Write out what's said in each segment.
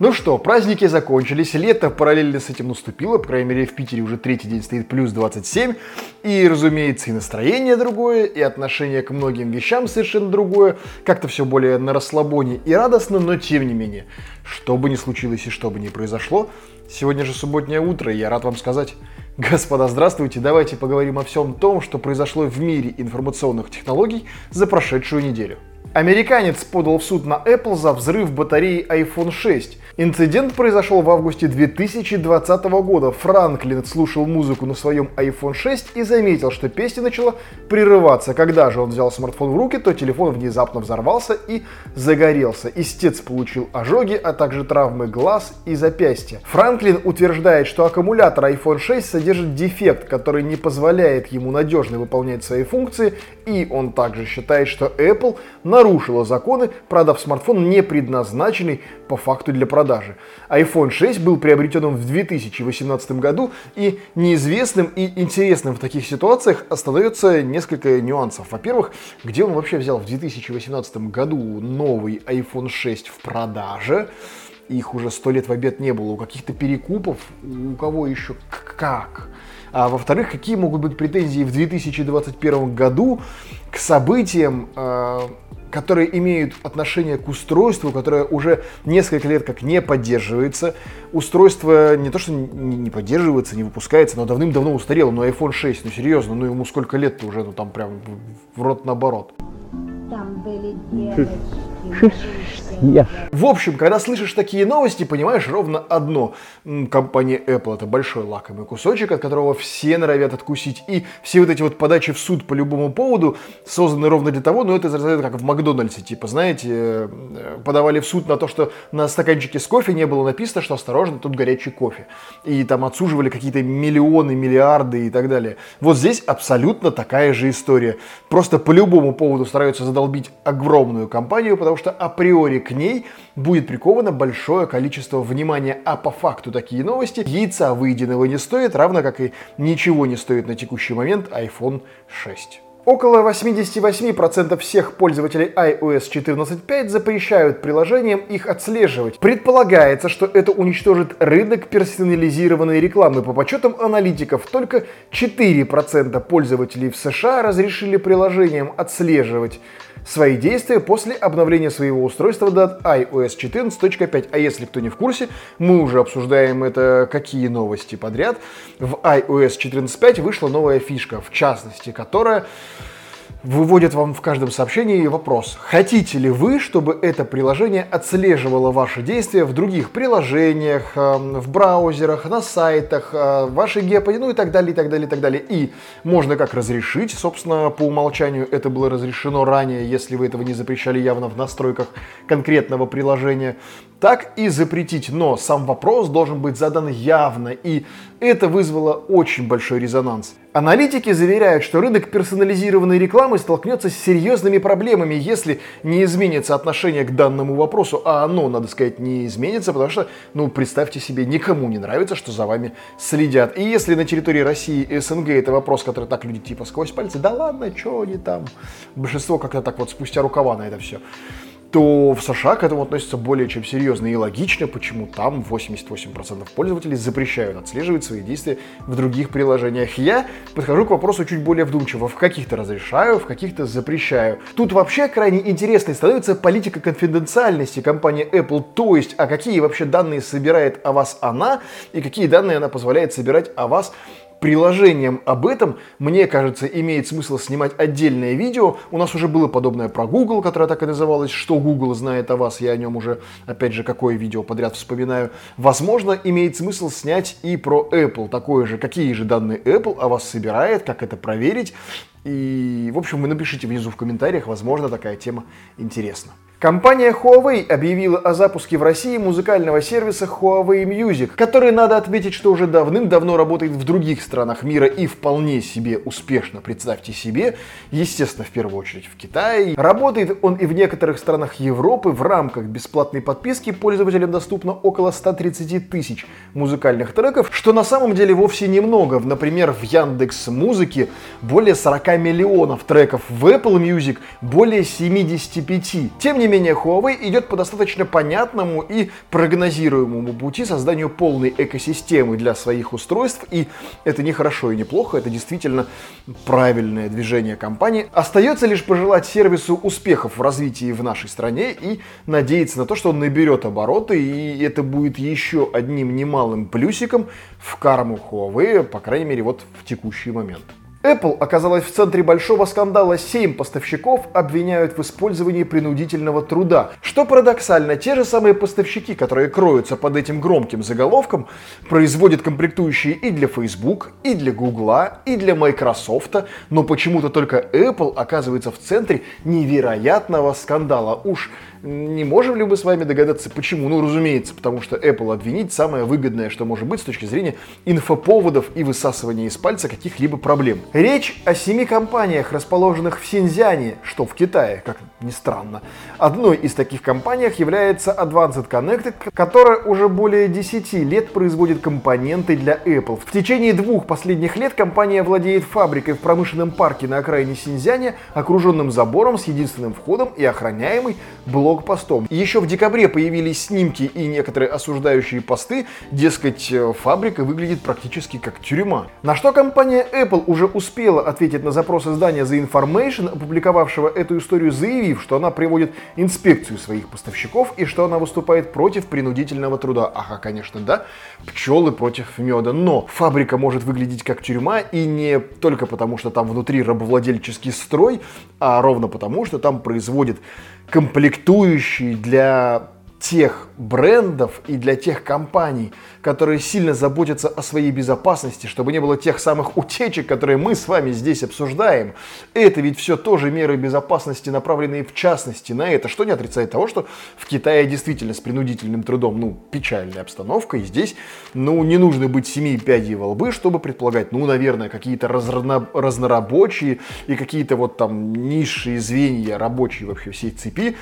Ну что, праздники закончились, лето параллельно с этим наступило, по крайней мере в Питере уже третий день стоит плюс 27, и, разумеется, и настроение другое, и отношение к многим вещам совершенно другое, как-то все более на расслабоне и радостно, но тем не менее, что бы ни случилось и что бы ни произошло, сегодня же субботнее утро, и я рад вам сказать, Господа, здравствуйте! Давайте поговорим о всем том, что произошло в мире информационных технологий за прошедшую неделю. Американец подал в суд на Apple за взрыв батареи iPhone 6. Инцидент произошел в августе 2020 года. Франклин слушал музыку на своем iPhone 6 и заметил, что песня начала прерываться. Когда же он взял смартфон в руки, то телефон внезапно взорвался и загорелся. Истец получил ожоги, а также травмы глаз и запястья. Франклин утверждает, что аккумулятор iPhone 6 содержит дефект, который не позволяет ему надежно выполнять свои функции, и он также считает, что Apple на нарушила законы, продав смартфон, не предназначенный по факту для продажи. iPhone 6 был приобретен в 2018 году, и неизвестным и интересным в таких ситуациях остается несколько нюансов. Во-первых, где он вообще взял в 2018 году новый iPhone 6 в продаже? их уже сто лет в обед не было, у каких-то перекупов, у кого еще как. А во-вторых, какие могут быть претензии в 2021 году к событиям, э, которые имеют отношение к устройству, которое уже несколько лет как не поддерживается. Устройство не то, что не поддерживается, не выпускается, но давным-давно устарело. Но iPhone 6, ну серьезно, ну ему сколько лет-то уже, ну там прям в рот наоборот. Там были девочки, ешь. В общем, когда слышишь такие новости, понимаешь ровно одно. Компания Apple это большой лакомый кусочек, от которого все норовят откусить. И все вот эти вот подачи в суд по любому поводу созданы ровно для того, но ну, это как в Макдональдсе, типа, знаете, э, подавали в суд на то, что на стаканчике с кофе не было написано, что осторожно, тут горячий кофе. И там отсуживали какие-то миллионы, миллиарды и так далее. Вот здесь абсолютно такая же история. Просто по любому поводу стараются задолбить огромную компанию, потому что априори ней будет приковано большое количество внимания, а по факту такие новости яйца выеденного не стоит, равно как и ничего не стоит на текущий момент iPhone 6. Около 88% всех пользователей iOS 14.5 запрещают приложениям их отслеживать. Предполагается, что это уничтожит рынок персонализированной рекламы. По подсчетам аналитиков, только 4% пользователей в США разрешили приложениям отслеживать свои действия после обновления своего устройства до iOS 14.5. А если кто не в курсе, мы уже обсуждаем это какие новости подряд. В iOS 14.5 вышла новая фишка, в частности, которая выводит вам в каждом сообщении вопрос. Хотите ли вы, чтобы это приложение отслеживало ваши действия в других приложениях, эм, в браузерах, на сайтах, э, вашей геоподи, ну и так далее, и так далее, и так далее. И можно как разрешить, собственно, по умолчанию это было разрешено ранее, если вы этого не запрещали явно в настройках конкретного приложения так и запретить. Но сам вопрос должен быть задан явно, и это вызвало очень большой резонанс. Аналитики заверяют, что рынок персонализированной рекламы столкнется с серьезными проблемами, если не изменится отношение к данному вопросу, а оно, надо сказать, не изменится, потому что, ну, представьте себе, никому не нравится, что за вами следят. И если на территории России и СНГ это вопрос, который так люди типа сквозь пальцы, да ладно, что они там, большинство как-то так вот спустя рукава на это все то в США к этому относятся более чем серьезно и логично, почему там 88% пользователей запрещают отслеживать свои действия в других приложениях. Я подхожу к вопросу чуть более вдумчиво. В каких-то разрешаю, в каких-то запрещаю. Тут вообще крайне интересной становится политика конфиденциальности компании Apple, то есть, а какие вообще данные собирает о вас она и какие данные она позволяет собирать о вас приложением об этом, мне кажется, имеет смысл снимать отдельное видео. У нас уже было подобное про Google, которое так и называлось, что Google знает о вас, я о нем уже, опять же, какое видео подряд вспоминаю. Возможно, имеет смысл снять и про Apple, такое же, какие же данные Apple о вас собирает, как это проверить. И, в общем, вы напишите внизу в комментариях, возможно, такая тема интересна. Компания Huawei объявила о запуске в России музыкального сервиса Huawei Music, который, надо отметить, что уже давным-давно работает в других странах мира и вполне себе успешно, представьте себе, естественно, в первую очередь в Китае. Работает он и в некоторых странах Европы в рамках бесплатной подписки пользователям доступно около 130 тысяч музыкальных треков, что на самом деле вовсе немного. Например, в Яндекс Музыке более 40 миллионов треков, в Apple Music более 75. Тем не менее, Huawei идет по достаточно понятному и прогнозируемому пути созданию полной экосистемы для своих устройств, и это не хорошо и не плохо, это действительно правильное движение компании. Остается лишь пожелать сервису успехов в развитии в нашей стране и надеяться на то, что он наберет обороты, и это будет еще одним немалым плюсиком в карму Huawei, по крайней мере, вот в текущий момент. Apple оказалась в центре большого скандала. Семь поставщиков обвиняют в использовании принудительного труда. Что парадоксально, те же самые поставщики, которые кроются под этим громким заголовком, производят комплектующие и для Facebook, и для Google, и для Microsoft, но почему-то только Apple оказывается в центре невероятного скандала. Уж не можем ли мы с вами догадаться, почему? Ну, разумеется, потому что Apple обвинить самое выгодное, что может быть с точки зрения инфоповодов и высасывания из пальца каких-либо проблем. Речь о семи компаниях, расположенных в Синьцзяне, что в Китае, как ни странно. Одной из таких компаний является Advanced Connected, которая уже более 10 лет производит компоненты для Apple. В течение двух последних лет компания владеет фабрикой в промышленном парке на окраине Синьцзяня, окруженным забором с единственным входом и охраняемый блок блогпостом. Еще в декабре появились снимки и некоторые осуждающие посты, дескать, э, фабрика выглядит практически как тюрьма. На что компания Apple уже успела ответить на запрос издания The Information, опубликовавшего эту историю, заявив, что она приводит инспекцию своих поставщиков и что она выступает против принудительного труда. Ага, конечно, да, пчелы против меда. Но фабрика может выглядеть как тюрьма и не только потому, что там внутри рабовладельческий строй, а ровно потому, что там производит комплектующие для тех брендов и для тех компаний, которые сильно заботятся о своей безопасности, чтобы не было тех самых утечек, которые мы с вами здесь обсуждаем. Это ведь все тоже меры безопасности, направленные в частности на это, что не отрицает того, что в Китае действительно с принудительным трудом, ну, печальная обстановка, и здесь, ну, не нужно быть семи пядей во лбы, чтобы предполагать, ну, наверное, какие-то разно, разнорабочие и какие-то вот там низшие звенья рабочие вообще всей цепи,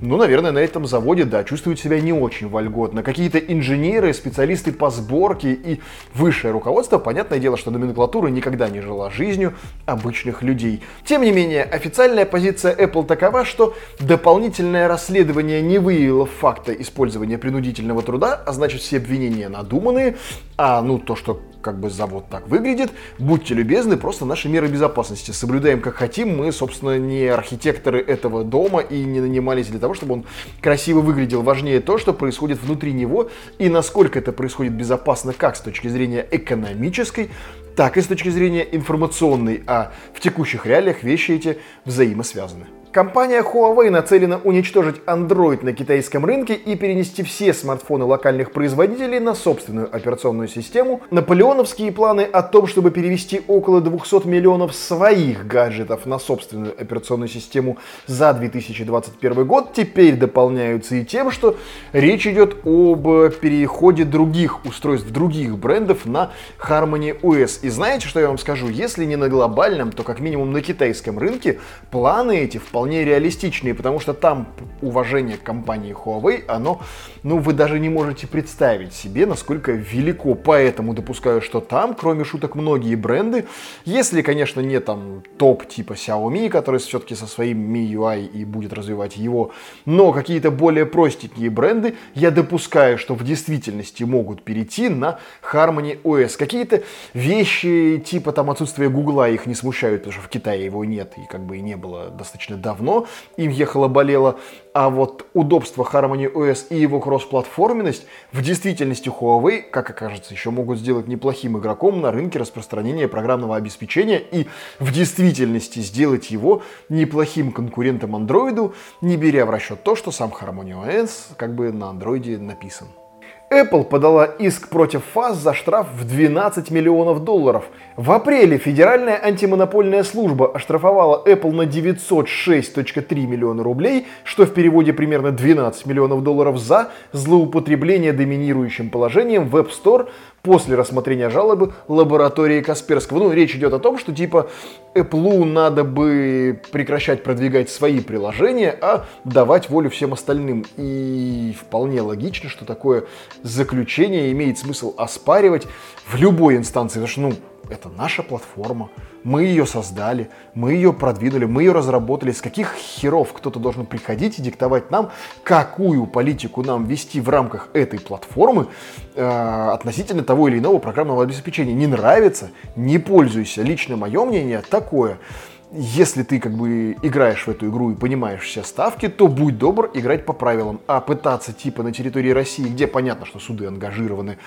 ну, наверное, на этом заводе, да, чувствуют себя не очень вольготно. Какие-то инженеры, специалисты по сборке и высшее руководство, понятное дело, что номенклатура никогда не жила жизнью обычных людей. Тем не менее, официальная позиция Apple такова, что дополнительное расследование не выявило факта использования принудительного труда, а значит все обвинения надуманные, а ну то, что как бы завод так выглядит, будьте любезны, просто наши меры безопасности соблюдаем как хотим. Мы, собственно, не архитекторы этого дома и не нанимались для того, чтобы он красиво выглядел. Важнее то, что происходит внутри него и насколько это происходит безопасно как с точки зрения экономической, так и с точки зрения информационной. А в текущих реалиях вещи эти взаимосвязаны. Компания Huawei нацелена уничтожить Android на китайском рынке и перенести все смартфоны локальных производителей на собственную операционную систему. Наполеоновские планы о том, чтобы перевести около 200 миллионов своих гаджетов на собственную операционную систему за 2021 год, теперь дополняются и тем, что речь идет об переходе других устройств, других брендов на Harmony OS. И знаете, что я вам скажу? Если не на глобальном, то как минимум на китайском рынке планы эти вполне вполне реалистичные, потому что там уважение к компании Huawei, оно, ну, вы даже не можете представить себе, насколько велико. Поэтому допускаю, что там, кроме шуток, многие бренды, если, конечно, не там топ типа Xiaomi, который все-таки со своим MIUI и будет развивать его, но какие-то более простенькие бренды, я допускаю, что в действительности могут перейти на Harmony OS. Какие-то вещи типа там отсутствия Гугла их не смущают, потому что в Китае его нет и как бы и не было достаточно давно давно им ехало-болело, а вот удобство Harmony OS и его кроссплатформенность в действительности Huawei, как окажется, еще могут сделать неплохим игроком на рынке распространения программного обеспечения и в действительности сделать его неплохим конкурентом Android, не беря в расчет то, что сам Harmony OS как бы на Android написан. Apple подала иск против ФАС за штраф в 12 миллионов долларов. В апреле Федеральная антимонопольная служба оштрафовала Apple на 906.3 миллиона рублей, что в переводе примерно 12 миллионов долларов за злоупотребление доминирующим положением в App Store после рассмотрения жалобы лаборатории Касперского. Ну, речь идет о том, что типа Apple надо бы прекращать продвигать свои приложения, а давать волю всем остальным. И вполне логично, что такое заключение имеет смысл оспаривать в любой инстанции. Потому что, ну, это наша платформа, мы ее создали, мы ее продвинули, мы ее разработали. С каких херов кто-то должен приходить и диктовать нам, какую политику нам вести в рамках этой платформы э, относительно того или иного программного обеспечения. Не нравится, не пользуйся. Лично мое мнение такое если ты как бы играешь в эту игру и понимаешь все ставки, то будь добр играть по правилам. А пытаться типа на территории России, где понятно, что суды ангажированы,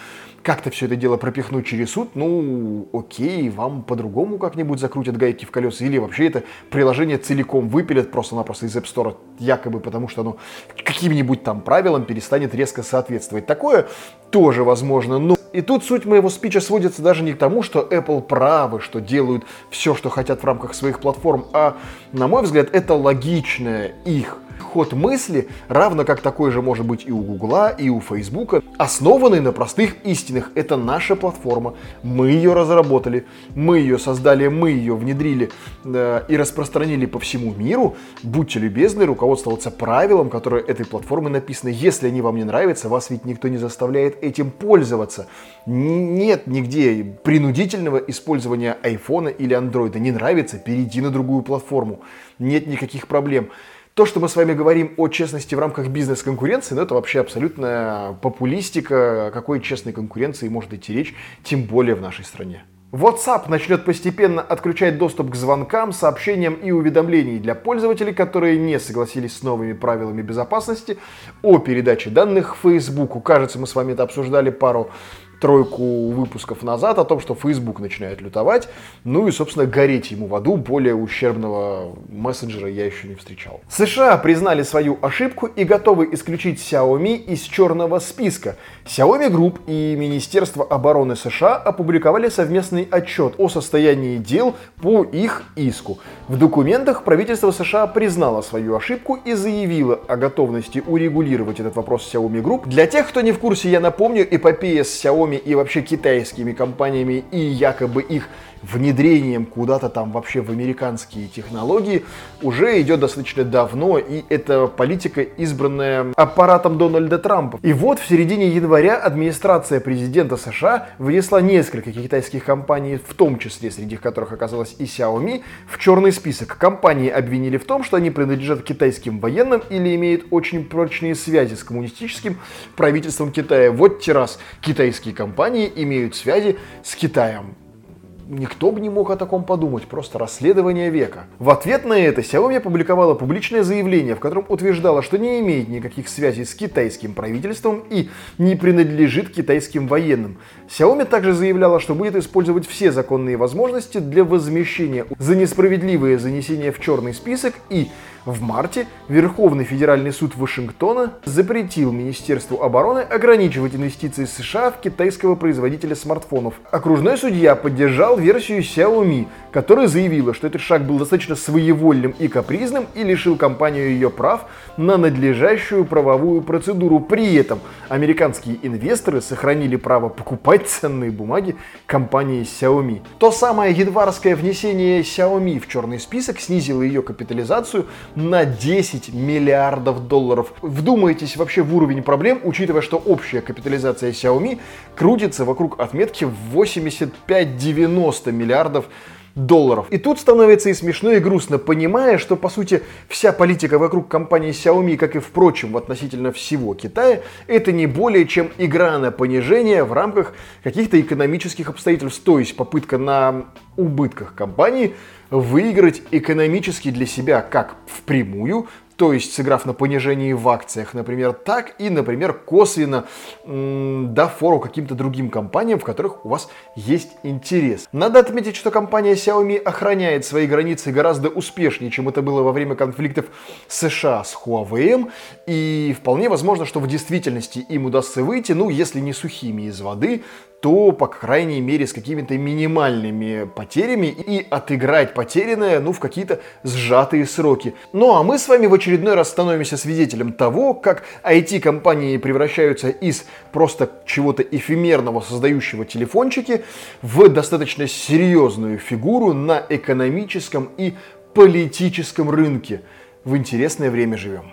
как-то все это дело пропихнуть через суд, ну окей, вам по-другому как-нибудь закрутят гайки в колеса. Или вообще это приложение целиком выпилят просто-напросто из App Store, якобы потому что оно каким-нибудь там правилам перестанет резко соответствовать. Такое тоже возможно, но и тут суть моего спича сводится даже не к тому, что Apple правы, что делают все, что хотят в рамках своих платформ, а, на мой взгляд, это логичное их ход мысли, равно как такой же может быть и у Гугла, и у Фейсбука, основанный на простых истинах. Это наша платформа, мы ее разработали, мы ее создали, мы ее внедрили э, и распространили по всему миру. Будьте любезны руководствоваться правилам, которые этой платформы написаны. Если они вам не нравятся, вас ведь никто не заставляет этим пользоваться. Нет нигде принудительного использования айфона или андроида. Не нравится, перейди на другую платформу. Нет никаких проблем. То, что мы с вами говорим о честности в рамках бизнес-конкуренции, ну, это вообще абсолютная популистика. О какой честной конкуренции может идти речь, тем более в нашей стране. WhatsApp начнет постепенно отключать доступ к звонкам, сообщениям и уведомлениям для пользователей, которые не согласились с новыми правилами безопасности о передаче данных Facebook. Кажется, мы с вами это обсуждали пару тройку выпусков назад о том, что Facebook начинает лютовать, ну и, собственно, гореть ему в аду. Более ущербного мессенджера я еще не встречал. США признали свою ошибку и готовы исключить Xiaomi из черного списка. Xiaomi Group и Министерство обороны США опубликовали совместный отчет о состоянии дел по их иску. В документах правительство США признало свою ошибку и заявило о готовности урегулировать этот вопрос Xiaomi Group. Для тех, кто не в курсе, я напомню, эпопея с Xiaomi Xiaomi и вообще китайскими компаниями и якобы их внедрением куда-то там вообще в американские технологии уже идет достаточно давно, и это политика, избранная аппаратом Дональда Трампа. И вот в середине января администрация президента США внесла несколько китайских компаний, в том числе среди которых оказалась и Xiaomi, в черный список. Компании обвинили в том, что они принадлежат китайским военным или имеют очень прочные связи с коммунистическим правительством Китая. Вот те раз китайские компании имеют связи с Китаем никто бы не мог о таком подумать, просто расследование века. В ответ на это Xiaomi опубликовала публичное заявление, в котором утверждала, что не имеет никаких связей с китайским правительством и не принадлежит китайским военным. Xiaomi также заявляла, что будет использовать все законные возможности для возмещения за несправедливое занесение в черный список и в марте Верховный федеральный суд Вашингтона запретил Министерству обороны ограничивать инвестиции США в китайского производителя смартфонов. Окружной судья поддержал версию Xiaomi, которая заявила, что этот шаг был достаточно своевольным и капризным и лишил компанию ее прав на надлежащую правовую процедуру. При этом американские инвесторы сохранили право покупать ценные бумаги компании Xiaomi. То самое январское внесение Xiaomi в черный список снизило ее капитализацию на 10 миллиардов долларов. Вдумайтесь вообще в уровень проблем, учитывая, что общая капитализация Xiaomi крутится вокруг отметки в 85-90 миллиардов долларов. И тут становится и смешно, и грустно, понимая, что, по сути, вся политика вокруг компании Xiaomi, как и, впрочем, относительно всего Китая, это не более чем игра на понижение в рамках каких-то экономических обстоятельств, то есть попытка на убытках компании выиграть экономически для себя как впрямую, то есть сыграв на понижении в акциях, например, так и, например, косвенно дав фору каким-то другим компаниям, в которых у вас есть интерес. Надо отметить, что компания Xiaomi охраняет свои границы гораздо успешнее, чем это было во время конфликтов США с Huawei, и вполне возможно, что в действительности им удастся выйти, ну, если не сухими из воды, то, по крайней мере, с какими-то минимальными потерями и отыграть потерянное, ну, в какие-то сжатые сроки. Ну, а мы с вами в очередной раз становимся свидетелем того, как IT-компании превращаются из просто чего-то эфемерного, создающего телефончики, в достаточно серьезную фигуру на экономическом и политическом рынке. В интересное время живем.